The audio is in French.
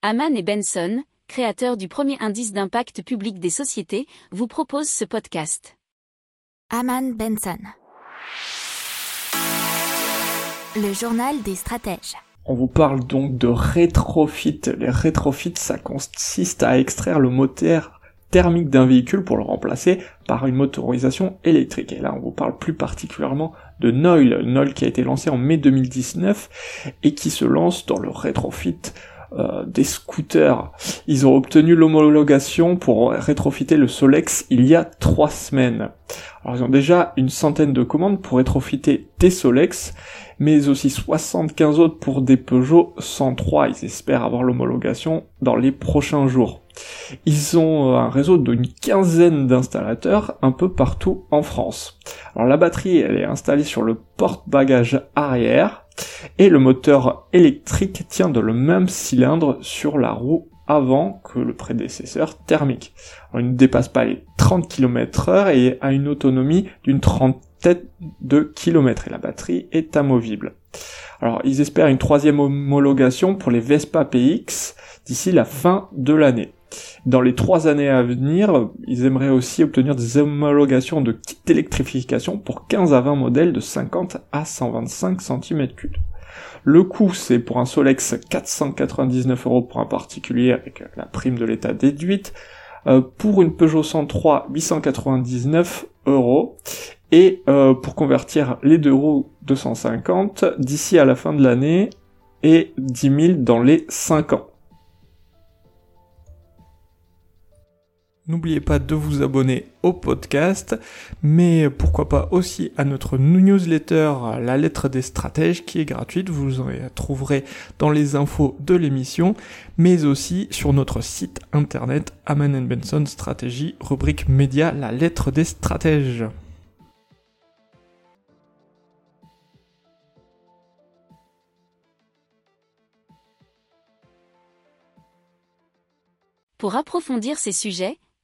Haman et Benson, créateurs du premier indice d'impact public des sociétés, vous proposent ce podcast. Haman Benson. Le journal des stratèges. On vous parle donc de rétrofit. Les rétrofits, ça consiste à extraire le moteur thermique d'un véhicule pour le remplacer par une motorisation électrique. Et là, on vous parle plus particulièrement de Noil, Noil qui a été lancé en mai 2019 et qui se lance dans le rétrofit euh, des scooters. Ils ont obtenu l'homologation pour rétrofiter le Solex il y a trois semaines. Alors ils ont déjà une centaine de commandes pour rétrofiter des Solex, mais aussi 75 autres pour des Peugeot 103. Ils espèrent avoir l'homologation dans les prochains jours. Ils ont euh, un réseau d'une quinzaine d'installateurs un peu partout en France. Alors la batterie, elle est installée sur le porte-bagages arrière et le moteur électrique tient de le même cylindre sur la roue avant que le prédécesseur thermique. il ne dépasse pas les 30 km heure et a une autonomie d'une trentaine de kilomètres et la batterie est amovible. Alors ils espèrent une troisième homologation pour les Vespa PX d'ici la fin de l'année. Dans les trois années à venir, ils aimeraient aussi obtenir des homologations de kits d'électrification pour 15 à 20 modèles de 50 à 125 cm3. Le coût, c'est pour un Solex 499 euros pour un particulier avec la prime de l'état déduite. Euh, pour une Peugeot 103, 899 euros. Et euh, pour convertir les deux roues 250 d'ici à la fin de l'année et 10 000 dans les 5 ans. N'oubliez pas de vous abonner au podcast, mais pourquoi pas aussi à notre newsletter La lettre des stratèges qui est gratuite, vous en trouverez dans les infos de l'émission, mais aussi sur notre site internet Aman Benson Stratégie, rubrique média La lettre des stratèges. Pour approfondir ces sujets,